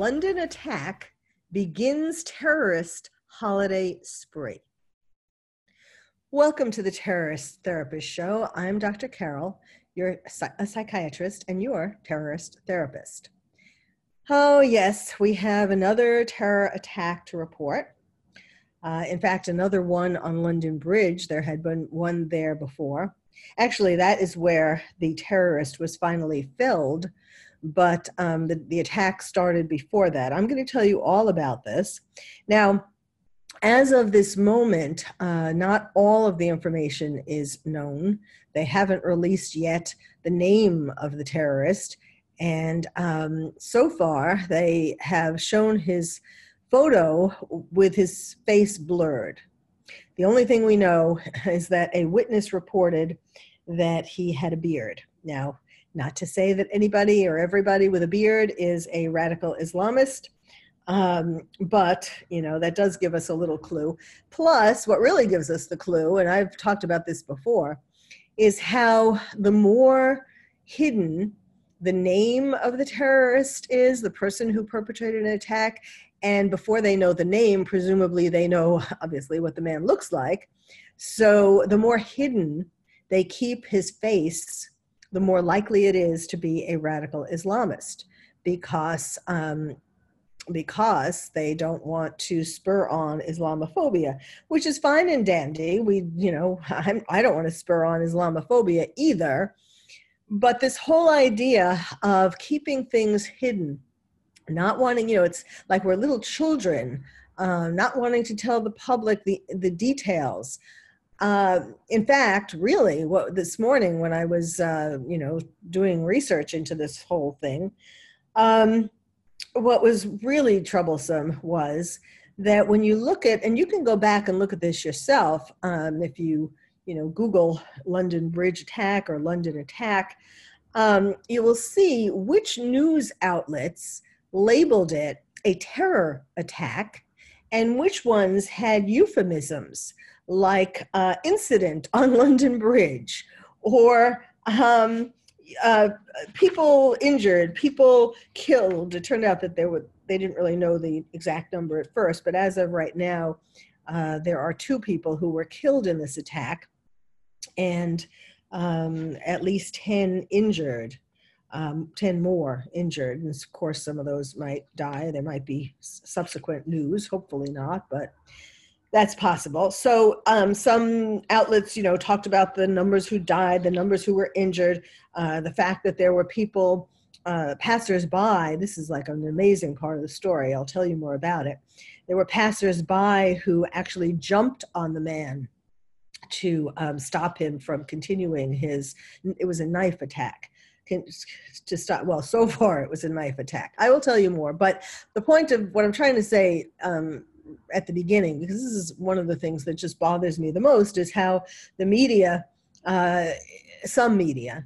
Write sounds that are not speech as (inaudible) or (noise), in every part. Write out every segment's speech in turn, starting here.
London attack begins terrorist holiday spree. Welcome to the Terrorist Therapist Show. I'm Dr. Carol, you're a psychiatrist and your terrorist therapist. Oh, yes, we have another terror attack to report. Uh, in fact, another one on London Bridge. There had been one there before. Actually, that is where the terrorist was finally filled but um, the, the attack started before that. I'm going to tell you all about this. Now, as of this moment, uh, not all of the information is known. They haven't released yet the name of the terrorist. And um, so far, they have shown his photo with his face blurred. The only thing we know (laughs) is that a witness reported that he had a beard. Now, not to say that anybody or everybody with a beard is a radical Islamist, um, but you know that does give us a little clue. Plus, what really gives us the clue, and I've talked about this before, is how the more hidden the name of the terrorist is, the person who perpetrated an attack, and before they know the name, presumably they know obviously what the man looks like. So the more hidden they keep his face the more likely it is to be a radical Islamist because um, because they don't want to spur on Islamophobia, which is fine and dandy. We, you know, (laughs) I'm, I don't want to spur on Islamophobia either. But this whole idea of keeping things hidden, not wanting, you know, it's like we're little children, uh, not wanting to tell the public the, the details, uh, in fact, really, what this morning when I was, uh, you know, doing research into this whole thing, um, what was really troublesome was that when you look at, and you can go back and look at this yourself, um, if you, you know, Google London Bridge attack or London attack, um, you will see which news outlets labeled it a terror attack and which ones had euphemisms like uh, incident on (laughs) London Bridge or um, uh, people injured, people killed. It turned out that there were they didn't really know the exact number at first, but as of right now, uh, there are two people who were killed in this attack, and um, at least ten injured. Um, 10 more injured. And of course, some of those might die. There might be subsequent news, hopefully not, but that's possible. So um, some outlets, you know, talked about the numbers who died, the numbers who were injured, uh, the fact that there were people, uh, passersby. This is like an amazing part of the story. I'll tell you more about it. There were passersby who actually jumped on the man to um, stop him from continuing his. It was a knife attack to stop well so far it was a knife attack i will tell you more but the point of what i'm trying to say um, at the beginning because this is one of the things that just bothers me the most is how the media uh, some media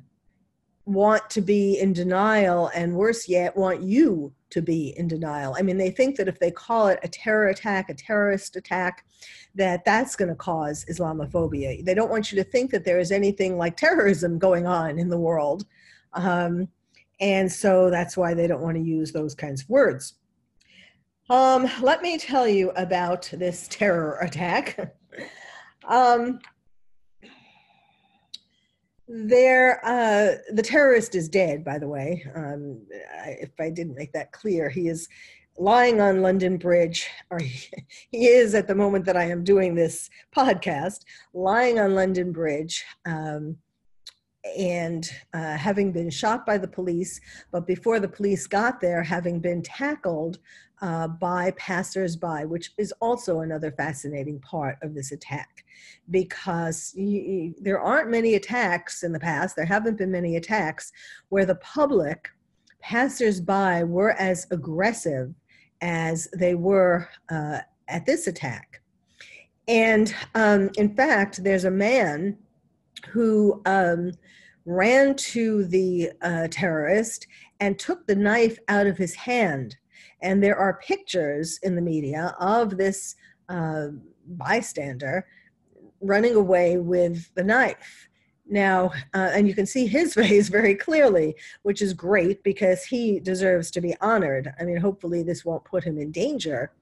want to be in denial and worse yet want you to be in denial. I mean they think that if they call it a terror attack a terrorist attack that that's going to cause islamophobia. They don't want you to think that there is anything like terrorism going on in the world. Um, and so that's why they don't want to use those kinds of words um, let me tell you about this terror attack. (laughs) um, there, uh, the terrorist is dead, by the way. Um, if I didn't make that clear, he is lying on London Bridge, or (laughs) he, he is at the moment that I am doing this podcast, lying on London Bridge, um, and uh, having been shot by the police, but before the police got there, having been tackled uh, by passersby, which is also another fascinating part of this attack because there aren't many attacks in the past, there haven't been many attacks where the public, passersby, were as aggressive as they were uh, at this attack. And um, in fact, there's a man who um, ran to the uh, terrorist and took the knife out of his hand. And there are pictures in the media of this uh, bystander running away with the knife. Now, uh, and you can see his (laughs) face very clearly, which is great because he deserves to be honored. I mean, hopefully, this won't put him in danger,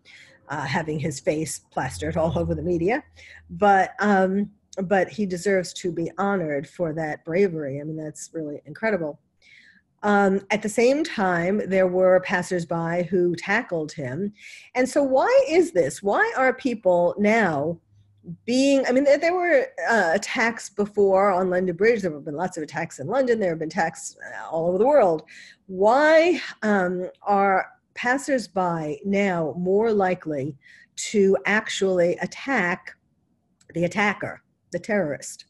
uh, having his face plastered all over the media. But um, but he deserves to be honored for that bravery. I mean, that's really incredible. Um, at the same time, there were passersby who tackled him. And so, why is this? Why are people now being? I mean, there, there were uh, attacks before on London Bridge. There have been lots of attacks in London. There have been attacks uh, all over the world. Why um, are passersby now more likely to actually attack the attacker? The terrorist?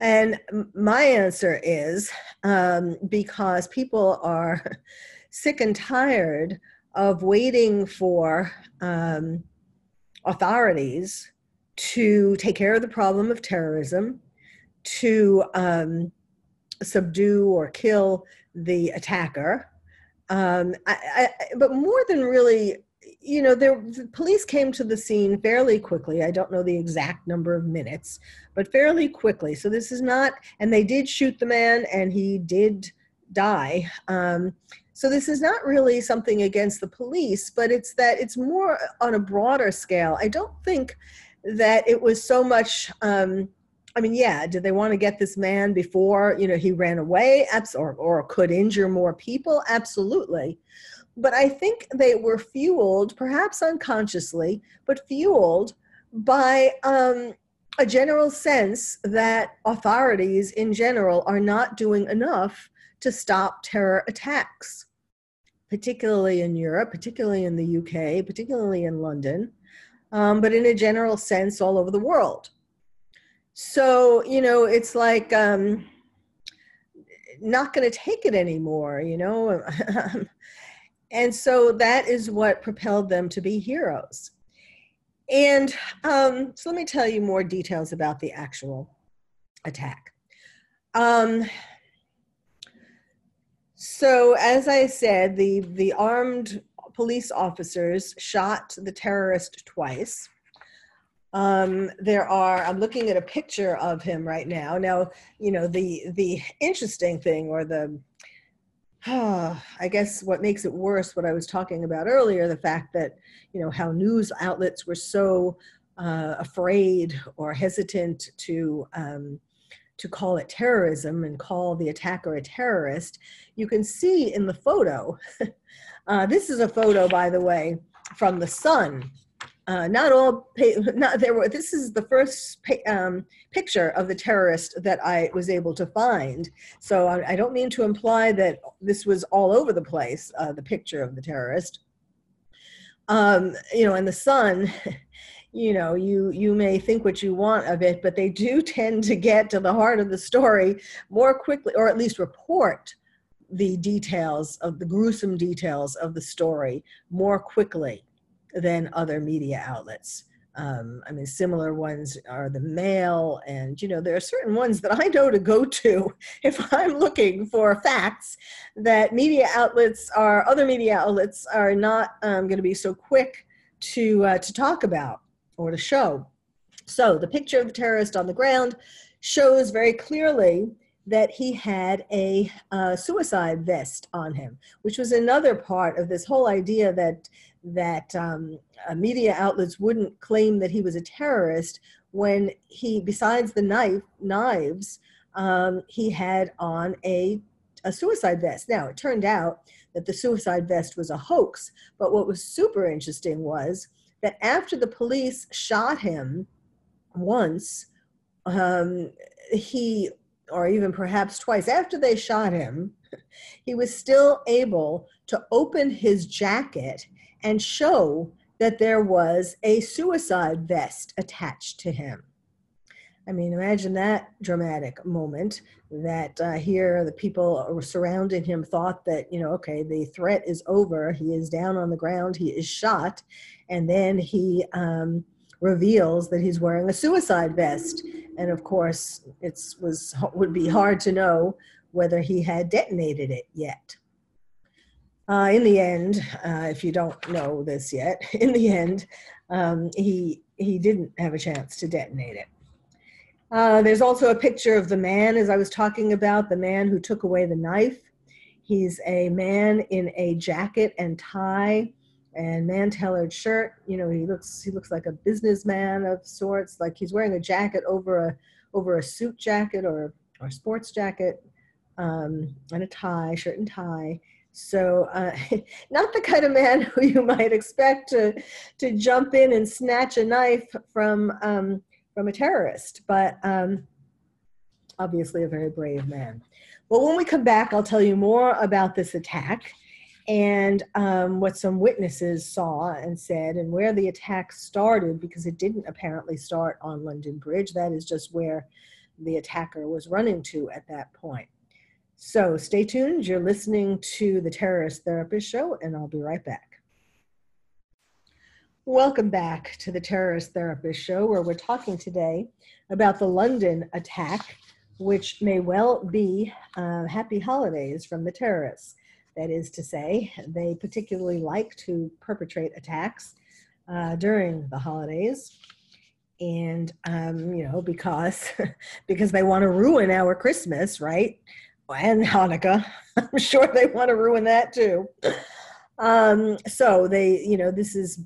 And my answer is um, because people are (laughs) sick and tired of waiting for um, authorities to take care of the problem of terrorism, to um, subdue or kill the attacker. Um, I, I, but more than really you know, there the police came to the scene fairly quickly. I don't know the exact number of minutes, but fairly quickly. So this is not, and they did shoot the man, and he did die. Um, so this is not really something against the police, but it's that it's more on a broader scale. I don't think that it was so much. Um, I mean, yeah, did they want to get this man before you know he ran away, or or could injure more people? Absolutely but I think they were fueled, perhaps unconsciously, but fueled by um, a general sense that authorities in general are not doing enough to stop terror attacks, particularly in Europe, particularly in the UK, particularly in London, um, but in a general sense all over the world. So, you know, it's like, um, not going to take it anymore, you know. (laughs) And so that is what propelled them to be heroes. And um, so let me tell you more details about the actual attack. Um, so as I said, the, the armed police officers shot the terrorist twice. Um, there are, I'm looking at a picture of him right now. Now, you know, the, the interesting thing or the, (sighs) I guess what makes it worse, what I was talking about earlier, the fact that, you know, how news outlets were so uh, afraid or hesitant to, um, to call it terrorism and call the attacker a terrorist. You can see in the photo, (laughs) uh, this is a photo, by the way, from the Sun uh, not all (laughs) not there were this is the first um, picture of the terrorist that i was able to find. So I, I, don't mean to imply that this was all over the place uh, the picture of the terrorist. Um, you know and the sun (laughs) you know you you may think what you want of it but they do (laughs) tend to get to the heart of the story more quickly or at least report the details of the gruesome details of the story more quickly than other media outlets. Um, I mean, similar ones are the Mail, and you know, there are certain ones that I know to go to (laughs) if I'm looking for facts that media outlets are other media outlets are not um, going to be so quick to uh, to talk about or to show. So the picture of the terrorist on the ground shows very clearly that he had a uh, suicide vest on him, which was another part of this whole idea that that um, uh, media outlets wouldn't claim that he was a terrorist when he, besides the knife knives, um, he had on a a suicide vest. Now it turned out that the suicide vest was a hoax, but what was super interesting was that after the police shot him once, um, he or even perhaps twice after they shot him, (laughs) he was still able to open his jacket and show that there was a suicide vest attached to him. I mean, imagine that dramatic moment that uh, here the people surrounding him thought that, you know, okay, the threat is over. He is down on the ground, he is shot. And then he um, reveals that he's wearing a suicide vest. And of course, it was would be hard to know whether he had detonated it yet. Uh, in the end, uh, if you don't know this yet, (laughs) in the end, um, he he didn't have a chance to detonate it. Uh, there's also a picture of the man, as I was talking about, the man who took away the knife. He's a man in a jacket and tie and man-tailored shirt. You know, he looks he looks like a businessman of sorts. Like he's wearing a jacket over a over a suit jacket or or sports jacket, um, and a tie, shirt and tie. So, uh, (laughs) not the kind of man (laughs) who you might expect to to jump in and snatch a knife from um, from a terrorist, but um, obviously a very brave man. Well, when we come back, I'll tell you more about this attack and um, what some witnesses saw and said, and where the attack started, because it didn't apparently start on London Bridge. That is just where the attacker was running to at that point. So stay tuned. You're listening to the Terrorist Therapist Show, and I'll be right back. Welcome back to the Terrorist Therapist Show, where we're talking today about the London attack, which may well be uh, happy holidays from the terrorists. That is to say, they particularly like to perpetrate attacks uh, during the holidays, and um, you know because (laughs) because they want to ruin our Christmas, right? And Hanukkah. (laughs) I'm sure they want to ruin that too. Um, so they, you know, this is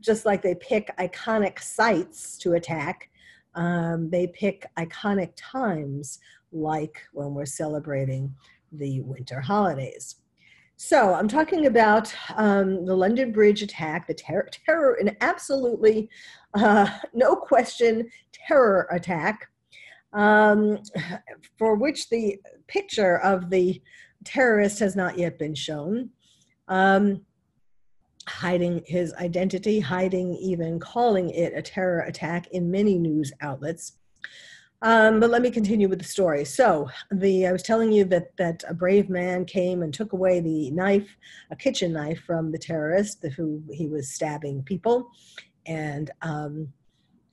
just like they pick iconic sites to attack, um, they pick iconic times, like when we're celebrating the winter holidays. So I'm talking about um, the London Bridge attack, the ter- terror, an absolutely, uh, (laughs) no question, terror attack, um, for which the picture of the terrorist has not yet been shown. Um, hiding his identity, hiding even calling it a terror attack in many news outlets. Um, but let me continue with the story. So, the I was telling you that that a brave man came and took away the knife, a kitchen knife, from the terrorist who he was stabbing people, and um,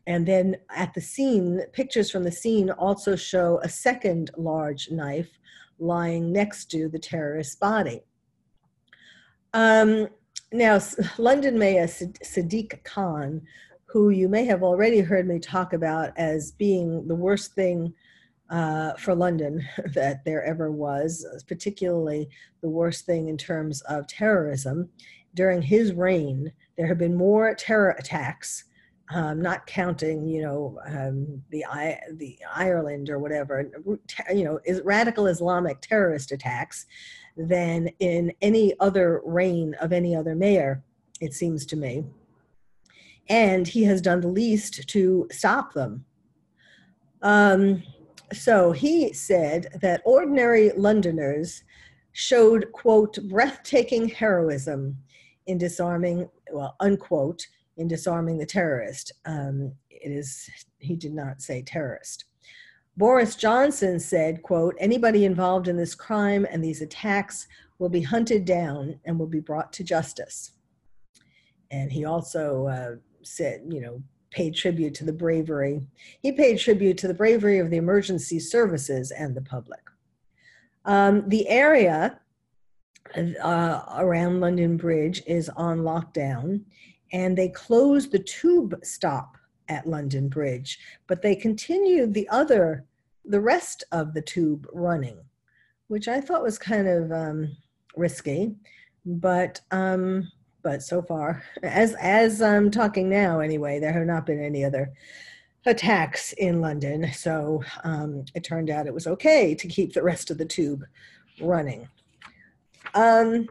and then at the scene, pictures from the scene also show a second large knife lying next to the terrorist's body. Um, now, London Mayor Sadiq Khan, who you may have already heard me talk about as being the worst thing uh, for London (laughs) that there ever was, particularly the worst thing in terms of terrorism. During his reign, there have been more terror attacks, um, not counting, you know, um, the the Ireland or whatever, you know, is radical Islamic terrorist attacks than in any other reign of any other mayor, it seems to me. And he has done the least to stop them. Um, so he said that ordinary Londoners showed, quote, breathtaking heroism in disarming, well, unquote, in disarming the terrorist. Um, it is, he did not say terrorist. Boris Johnson said, quote, anybody involved in this crime and these attacks will be hunted down and will be brought to justice. And he also uh, said, you know, paid tribute to the bravery. He paid tribute to the bravery of the emergency services and the public. Um, the area uh, around London Bridge is on lockdown, and they closed the tube stop at London Bridge, but they continued the other the rest of the tube running, which I thought was kind of um, risky, but um, but so far, as as I'm talking now, anyway, there have not been any other attacks in London, so um, it turned out it was okay to keep the rest of the tube running. Um,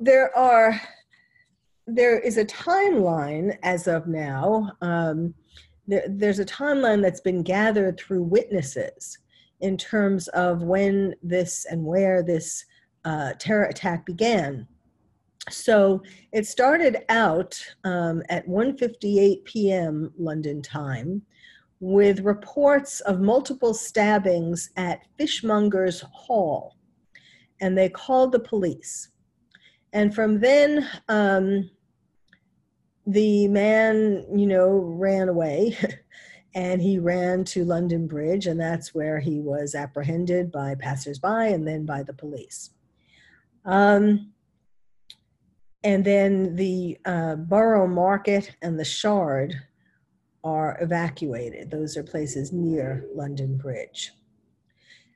there are there is a timeline as of now. Um, there, there's a timeline that's been gathered through witnesses. in terms of when this and where this uh, terror attack began. So it started out um, at 1:58 p.m. London time, with reports of multiple stabbings at Fishmongers Hall, and they called the police. And from then, um, the man, you know, ran away. (laughs) and he ran to London Bridge, and that's where he was apprehended by passersby and then by the police. Um, and then the uh, Borough Market and the Shard are evacuated. Those are places near London Bridge.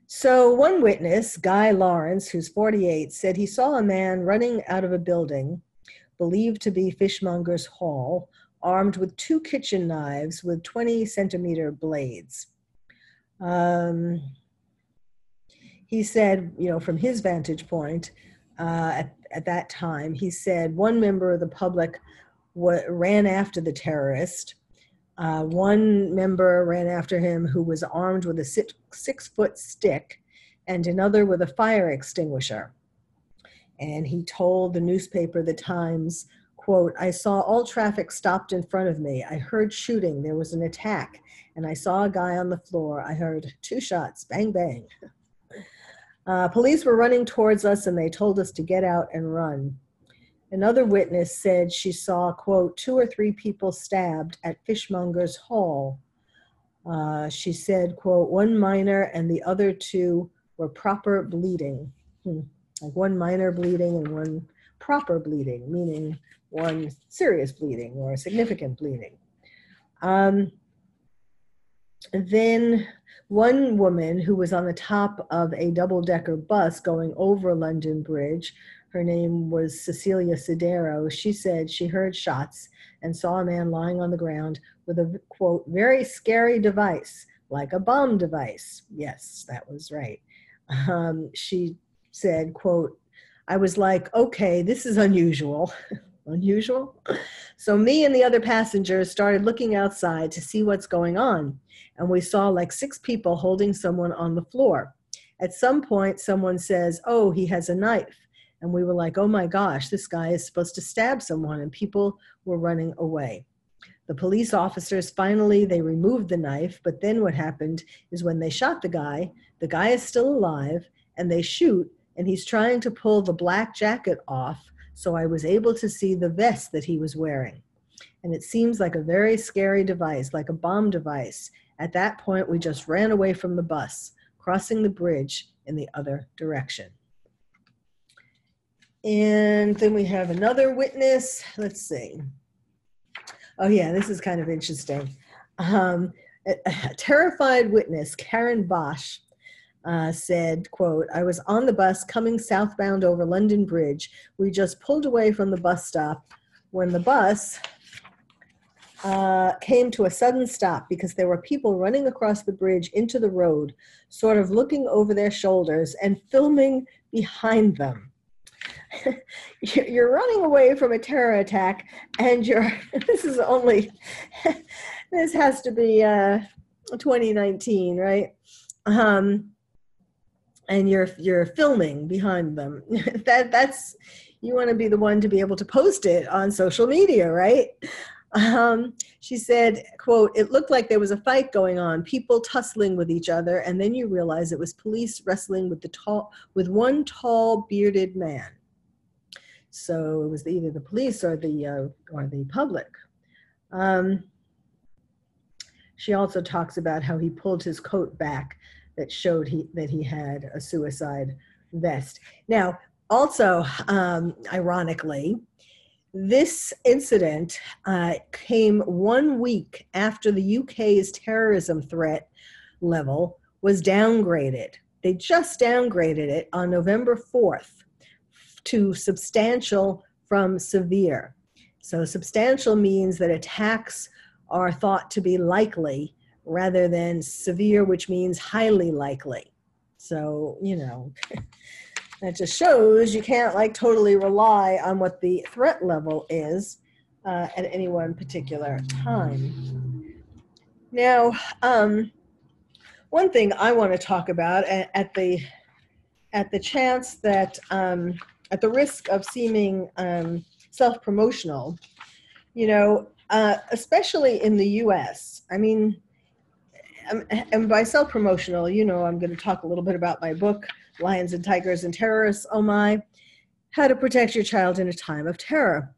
So, one witness, Guy Lawrence, who's 48, said he saw a man running out of a building believed to be Fishmonger's Hall, armed with two kitchen knives with 20 centimeter blades. Um, he said, you know, from his vantage point, uh, at, at that time, he said one member of the public w- ran after the terrorist. Uh, one member ran after him who was armed with a six, six foot stick and another with a fire extinguisher. And he told the newspaper, The Times, quote, I saw all traffic stopped in front of me. I heard shooting. There was an attack. And I saw a guy on the floor. I heard two shots, bang, bang. Uh, police were running towards us and they told us to get out and run. Another witness said she saw, quote, two or three people stabbed at Fishmonger's Hall. Uh, she said, quote, one minor and the other two were proper bleeding. Hmm. Like one minor bleeding and one proper bleeding, meaning one serious bleeding or significant bleeding. Um, then one woman who was on the top of a double decker bus going over London Bridge, her name was Cecilia Sidero, she said she heard shots and saw a man lying on the ground with a quote, very scary device, like a bomb device. Yes, that was right. Um, she said, quote, I was like, okay, this is unusual. (laughs) unusual? So me and the other passengers started looking outside to see what's going on. And we saw like six people holding someone on the floor. At some point, someone says, oh, he has a knife. And we were like, oh my gosh, this guy is supposed to stab someone. And people were running away. The police officers finally they removed the knife, but then what happened is when they shot the guy, the guy is still alive and they shoot and he's trying to pull the black jacket off so I was able to see the vest that he was wearing. And it seems like a very scary device, like a bomb device. At that point, we just ran away from the bus, crossing the bridge in the other direction. And then we have another witness. Let's see. Oh, yeah, this is kind of interesting. Um, a, a terrified witness, Karen Bosch, uh, said, quote, I was on the bus coming southbound over London Bridge. We just pulled away from the bus stop when the bus uh, came to a sudden stop because there were people running across the bridge into the road, sort of looking over their shoulders and filming behind them. (laughs) you're running away from a terror attack, and you're, (laughs) this is only, (laughs) this has to be uh, 2019, right? Um, and you're you're filming behind them. (laughs) That that's you want to be the one to be able to post it on social media right? Um, she said quote it looked like there was a fight going on people tussling with each other and then you realize it was police wrestling with the tall with one tall bearded man. So it was either the police or the uh, or the public. Um, she also talks about how he pulled his coat back that showed he, that he had a suicide vest. Now, also, um, ironically, this incident uh, came one week after the UK's terrorism threat level was downgraded. They just downgraded it on November 4th to substantial from severe. So, substantial means that attacks are thought to be likely rather than severe, which means highly likely. So, you know, (laughs) that just shows you can't like totally rely on what the threat level is uh, at any one particular time. Now, um, one thing I want to talk about at the at the chance that um, at the risk of seeming um, self-promotional, you know, uh, especially in the U.S. I mean, and by self-promotional, you know, I'm going to talk a little bit about my book, Lions and Tigers and Terrorists. Oh my, how to protect your child in a time of terror,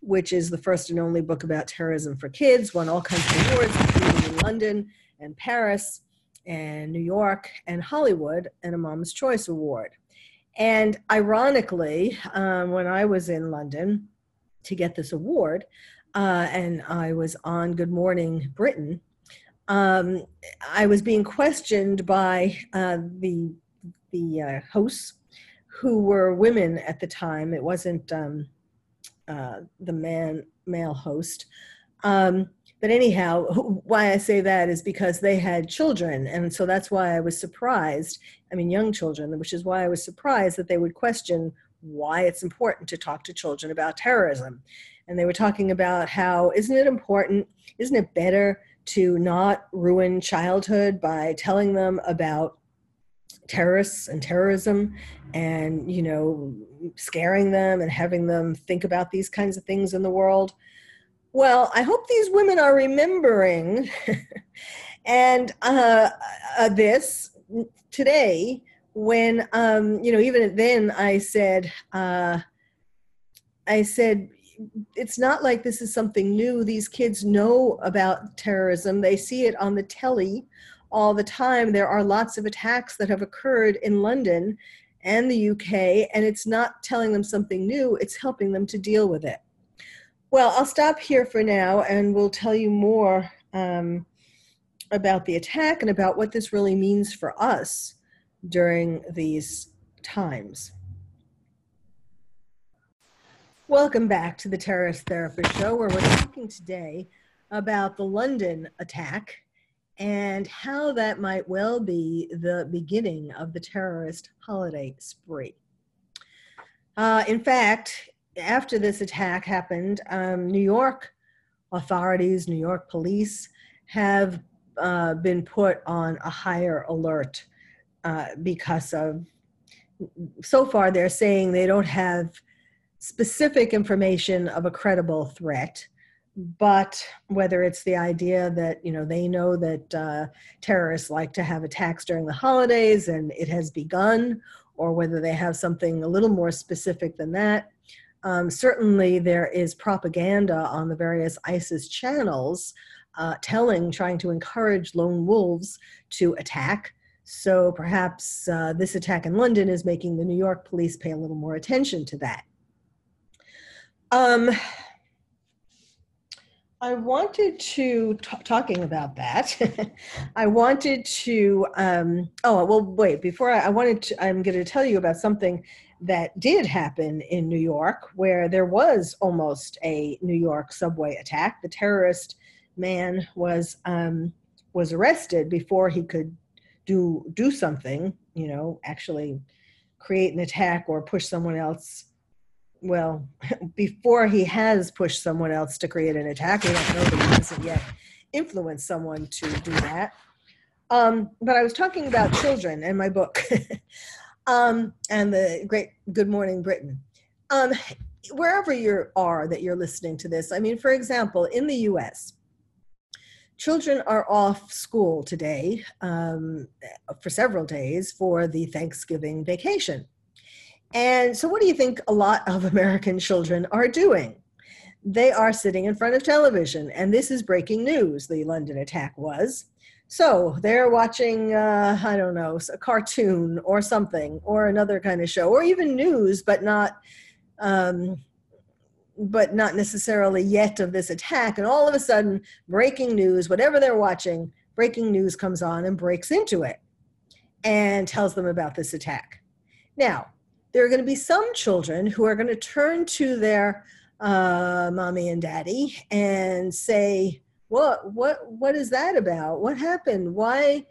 which is the first and only book about terrorism for kids. Won all kinds of awards, including in London and Paris and New York and Hollywood, and a Mom's Choice Award. And ironically, um, when I was in London to get this award, uh, and I was on Good Morning Britain, um, I was being questioned by uh, the the uh, hosts who were women at the time. It wasn't um, uh, the man male host. Um, but anyhow, why I say that is because they had children, and so that's why I was surprised. I mean, young children, which is why I was surprised that they would question why it's important to talk to children about terrorism. And they were talking about how isn't it important? Isn't it better to not ruin childhood by telling them about terrorists and terrorism and you know scaring them and having them think about these kinds of things in the world. Well i hope these women are remembering (laughs) and uh, uh, this today when um, you know even then i said uh, i said it's not like this is something new these kids know about terrorism they see it on the telly all the time. There are lots of attacks that have occurred in London and the UK, and it's not telling them something new, it's helping them to deal with it. Well, I'll stop here for now and we'll tell you more um, about the attack and about what this really means for us during these times. Welcome back to the Terrorist Therapist Show, where we're talking today about the London attack and how that might well be the beginning of the terrorist holiday spree. Uh, in fact, after this attack happened, um, New York authorities, New York police have uh, been put on a higher alert uh, because of, so far, they're saying they don't have specific information of a credible threat but whether it's the idea that you know they know that uh, terrorists like to have attacks during the holidays and it has begun or whether they have something a little more specific than that um, certainly there is propaganda on the various isis channels uh, telling trying to encourage lone wolves to attack. So perhaps uh, this attack in london is making the new york police pay a little more attention to that um, I wanted to t- talking about that. (laughs) I wanted to. Um, oh well, wait. Before I, I wanted to, I'm going to tell you about something that did happen in New York, where there was almost a New York subway attack. The terrorist man was um, was arrested before he could do do something. You know, actually create an attack or push someone else well, (laughs) before he has pushed someone else to create an attack, we don't know that he hasn't yet influenced someone to do that. Um, but I was talking about children in my book (laughs) um, and the great Good Morning Britain. Um, wherever you are that you're listening to this, I mean, for example, in the US, children are off school today um, for several days for the Thanksgiving vacation. And so, what do you think a lot of (laughs) American children are doing? They are sitting in front of television, and this is breaking news. The London attack was. So they're watching, uh, I don't know, a cartoon or something, or another kind of show, or even news, but not, um, but not necessarily yet of this attack. And all of a sudden, breaking news, whatever they're watching, breaking news comes on and breaks into it, and tells them about this attack. Now, there are going to be some children who are going to turn to their uh, mommy and daddy and say, "What? What? What is that about? What happened? Why?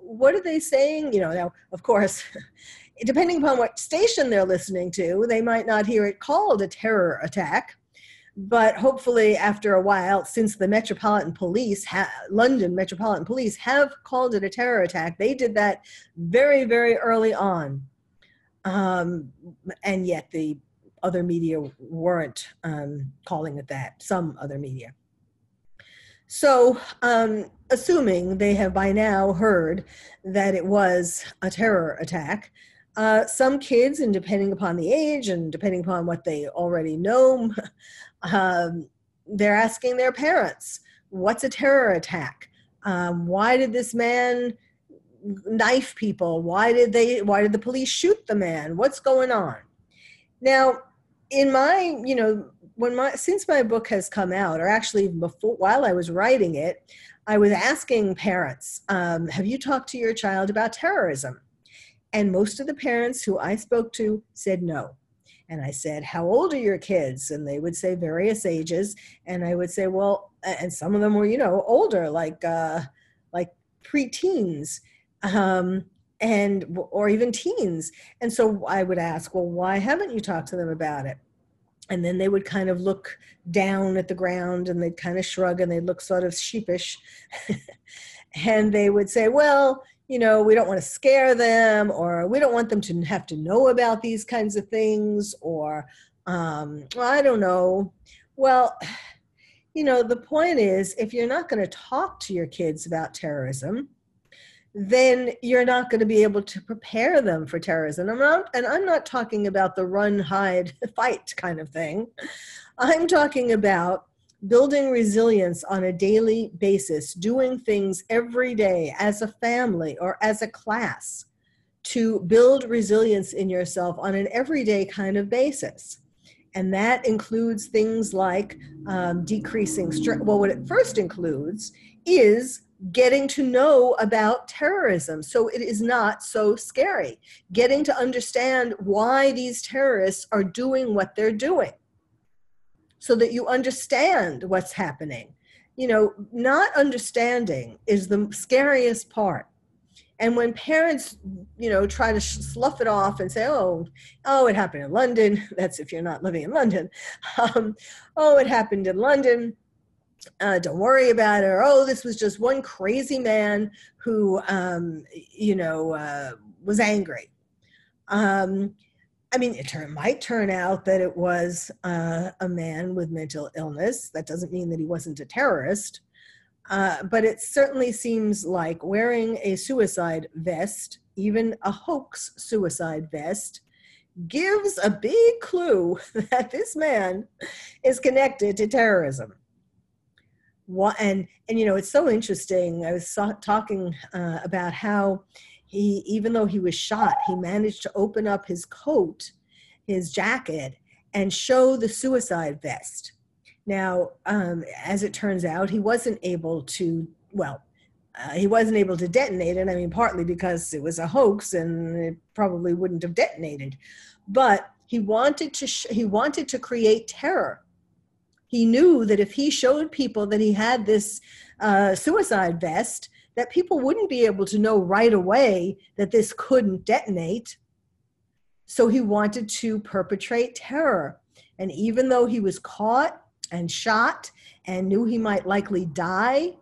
What are they saying?" You know. Now, of course. (laughs) Depending upon what station they're listening to, they might not hear it called a terror attack, but hopefully after a while since the metropolitan police ha- london metropolitan police have called it a terror attack they did that very very early on um, and yet the other media weren't um, calling it that some other media so um, assuming they have by now heard that it was a terror attack uh, some kids, and depending upon the age and depending upon what they already know, (laughs) um, they're asking their parents, What's a terror attack? Um, why did this man knife people? Why did they? Why did the police shoot the man? What's going on? Now, in my, you know, when my since my book has come out, or actually before while I was writing it, I was asking parents, um, "Have you talked to your child about terrorism?" And most of the parents who I spoke to said no. And I said, How old are your kids? And they would say various ages. And I would say, Well, and some of them were, you know, older, like uh, like preteens. Um, and or even teens. And so i would ask well why haven't you talked to them about it? And then they would kind of look down at the ground and they'd kind of shrug and they'd look sort of sheepish. (laughs) And they would say well you know, we don't want to scare them or we don't want them to have to know about these kinds of things or um, I don't know. Well, (sighs) you know, the point is if you're not going to talk to your kids about terrorism, then you're not going to be able to prepare them for terrorism. I'm not, and I'm not talking about the run, hide, (laughs) fight kind of thing. I'm talking about building resilience on a daily basis, doing things every day as a family or as a class to build resilience in yourself on an everyday kind of basis. And that includes things like um, decreasing stress. Well, what it first includes is getting to know about terrorism so it is not so scary, getting to understand why these terrorists are doing what they're doing so that you understand what's happening. You know, not understanding is the scariest part. And when parents, you know, try to slough it off and say, "Oh, oh, it happened in London," (laughs) that's if you're not living in London. (laughs) Um, oh, it happened in London. Uh, don't worry about it. Or, oh, this was just one crazy man who, um, you know, uh, was angry. Um, I mean, it turn, might turn out that it was uh, a man with mental illness. That doesn't mean that he wasn't a terrorist. Uh, but it certainly seems like wearing a suicide vest, even a hoax suicide vest, gives a big clue (laughs) that this man is connected to terrorism. What, and and you know it's so interesting. I was talking uh, about how he even though he was shot he managed to open up his coat his jacket and show the suicide vest now um, as it turns out he wasn't able to well uh, he wasn't able to detonate it i mean partly because it was a hoax and it probably wouldn't have detonated but he wanted to sh- he wanted to create terror he knew that if he showed people that he had this uh, suicide vest that people wouldn't be able to know right away that this couldn't detonate. So he wanted to perpetrate terror. And even though he was caught and shot and knew he might likely die,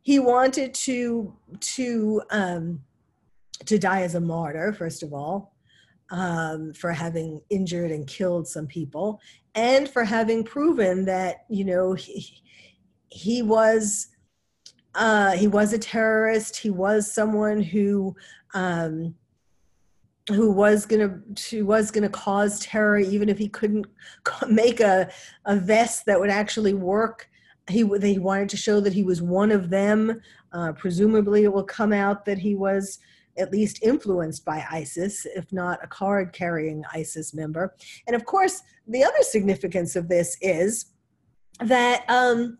he wanted to to um, to die as a martyr, first of all, um, for having injured and killed some people, and for having proven that you know he, he was uh, he was a terrorist. He was someone who um, who was gonna who was gonna cause terror, even if he couldn't (laughs) make a a vest that would actually work. He they wanted to show that he was one of them. Uh, presumably, it will come out that he was at least influenced by ISIS, if not a card carrying ISIS member. And of course, the other significance of this is that um,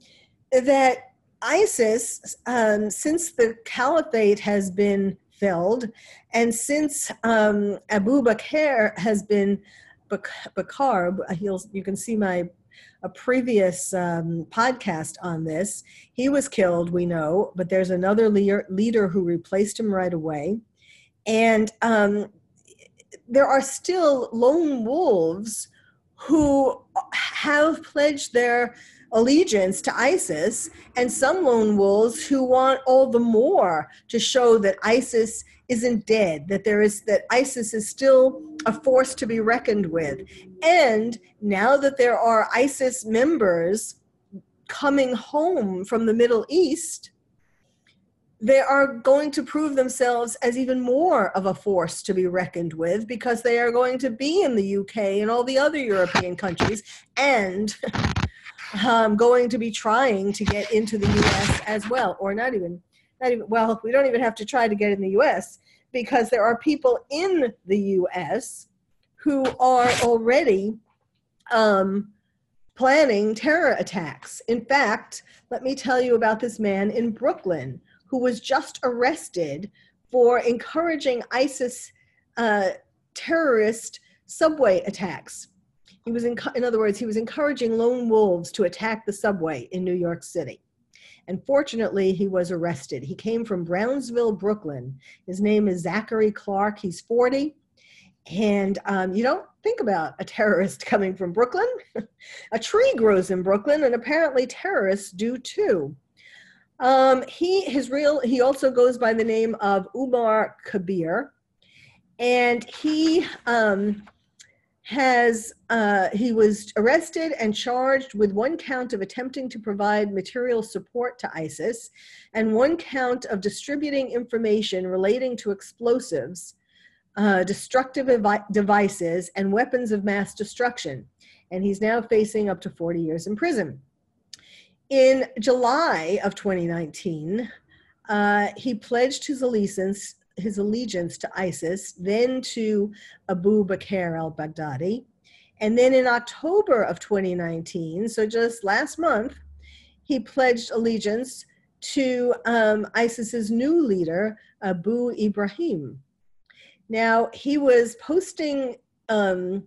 that ISIS, um, since the caliphate has been filled, and since um, Abu Bakr has been Bakar, you can see my a previous um, podcast on this. He was killed, we know, but there's another leader, leader who replaced him right away. And um, there are still lone wolves who have pledged their allegiance to ISIS, and some lone wolves who want all the more to show that ISIS isn't dead, that there is that ISIS is still a force to be reckoned with. And now that there are ISIS members coming home from the Middle East, they are going to prove themselves as even more of a force to be reckoned with because they are going to be in the UK and all the other European countries and (laughs) um, going to be trying to get into the US as well, or not even, not even, well, we don't even have to try to get in the US because there are people in the US who are already um, planning terror attacks. In fact, let me tell you about this man in Brooklyn who was just arrested for encouraging ISIS uh, terrorist subway attacks. He was, in, in other words, he was encouraging lone wolves to attack the subway in New York City. And fortunately, he was arrested. He came from Brownsville, Brooklyn. His name is Zachary Clark. He's 40. And um, you don't think about a terrorist (laughs) coming from Brooklyn. (laughs) a tree grows in Brooklyn, and apparently terrorists do too. Um, he his real he also goes by the name of Umar Kabir, and he um, has uh, he was arrested and charged with one count of attempting to provide material support to ISIS and one count of distributing information relating to explosives, uh, destructive devices, and weapons of mass destruction. And he's now facing up to 40 years in prison. In July of 2019, uh, he pledged his allegiance his allegiance to ISIS, then to Abu Bakr al Baghdadi. And then in October of 2019, so just last month, he pledged allegiance to um, ISIS's new leader, Abu Ibrahim. Now, he was posting um,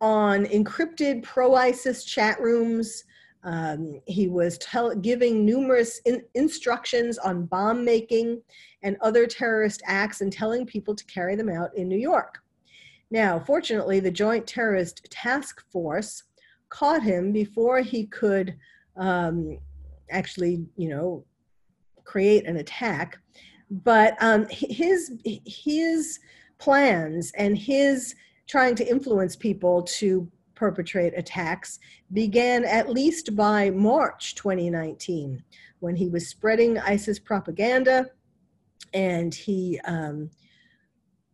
on encrypted pro ISIS chat rooms. Um, he was giving numerous in- instructions on bomb making and other terrorist acts and telling people to carry them out in New York. Now, fortunately, the Joint Terrorist Task Force caught him before he could um, actually, you know, create an attack. But um, his his plans and his trying to influence people to perpetrate attacks began at least by March 2019 when he was spreading ISIS propaganda and he um,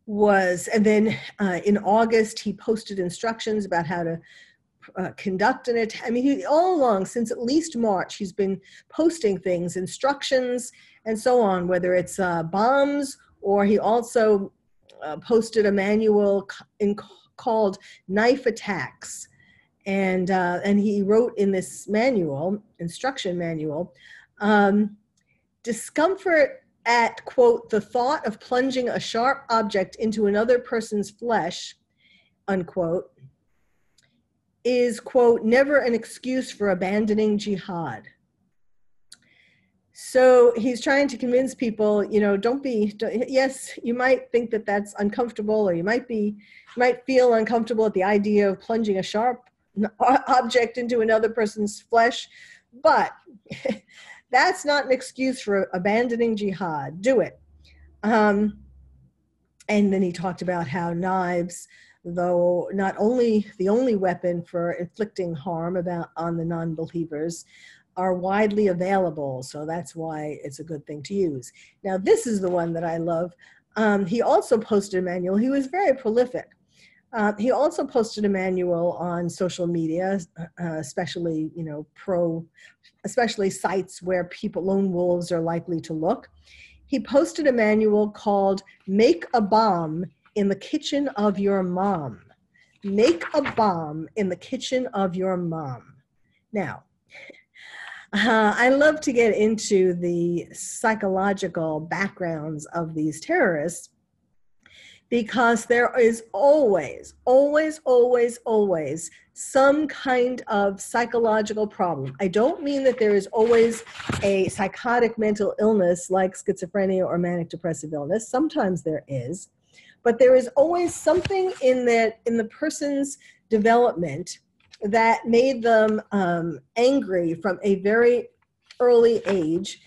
was and then uh, in august he posted instructions about how to uh, conduct an attack. I mean he, all along since at least march he's been posting things instructions and so on whether it's uh, bombs or he also uh, posted a manual in, called knife attacks and uh, and he wrote in this manual instruction manual um, discomfort at, quote, the thought of plunging a sharp object into another person's flesh, unquote, is, quote, never an excuse for abandoning jihad. So he's trying to convince people, you know, don't be, don't, yes, you might think that that's uncomfortable, or you might be, you might feel uncomfortable at the idea of plunging a sharp (laughs) object into another person's flesh, but (laughs) that's not an excuse for abandoning jihad. Do it. Um, and then he talked about how knives, though not only the only weapon for inflicting harm about on the non-believers, are widely available. So that's why it's a good thing to use. Now, this is the one that I love. Um, he also posted a manual. He was very prolific. Uh, he also posted a manual on social media, uh, especially you know pro, especially sites where people lone wolves are likely to look. He posted a manual called "Make a Bomb in the Kitchen of Your Mom." Make a bomb in the kitchen of your mom. Now, uh, I love to get into the psychological backgrounds of these terrorists because there is always, always, always, always some kind of psychological problem. I don't mean that there is always a psychotic mental illness like schizophrenia or manic depressive illness. Sometimes there is, but there is always something in that in the person's development that made them um, angry from a very early age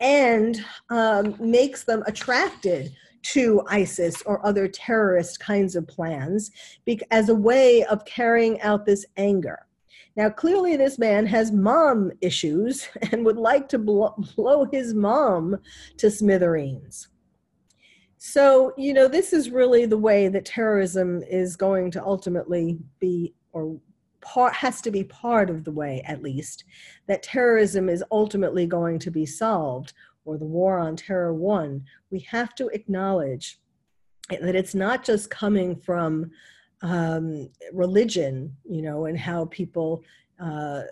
and um, makes them attracted to ISIS or other terrorist kinds of plans as a way of carrying out this anger. Now, clearly, this man has mom issues (laughs) and would like to blow, blow his mom to smithereens. So, you know, this is really the way that terrorism is going to ultimately be, or part, has to be part of the way, at least, that terrorism is ultimately going to be solved, or the war on terror won. We have to acknowledge that it's not just coming from um, religion, you know, and how people, uh,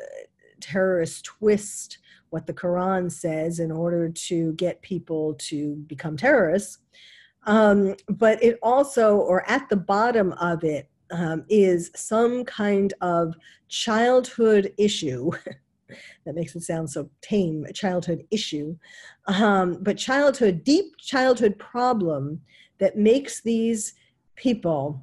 terrorists twist what the Quran says in order to get people to become terrorists. Um, but it also, or at the bottom of it, um, is some kind of childhood issue. (laughs) that makes it sound so tame, a childhood issue. Um, but childhood, deep childhood problem that makes these people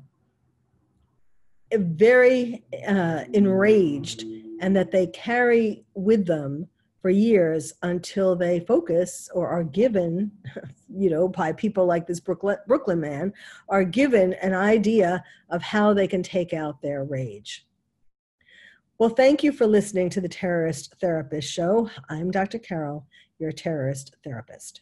very uh, enraged and that they carry with them for years until they focus or are given, (laughs) you know, by people like this Brooklyn, Brooklyn man, are given an idea of how they can take out their rage. Well, thank you for listening to the Terrorist Therapist Show. I'm Dr. Carol, your terrorist therapist.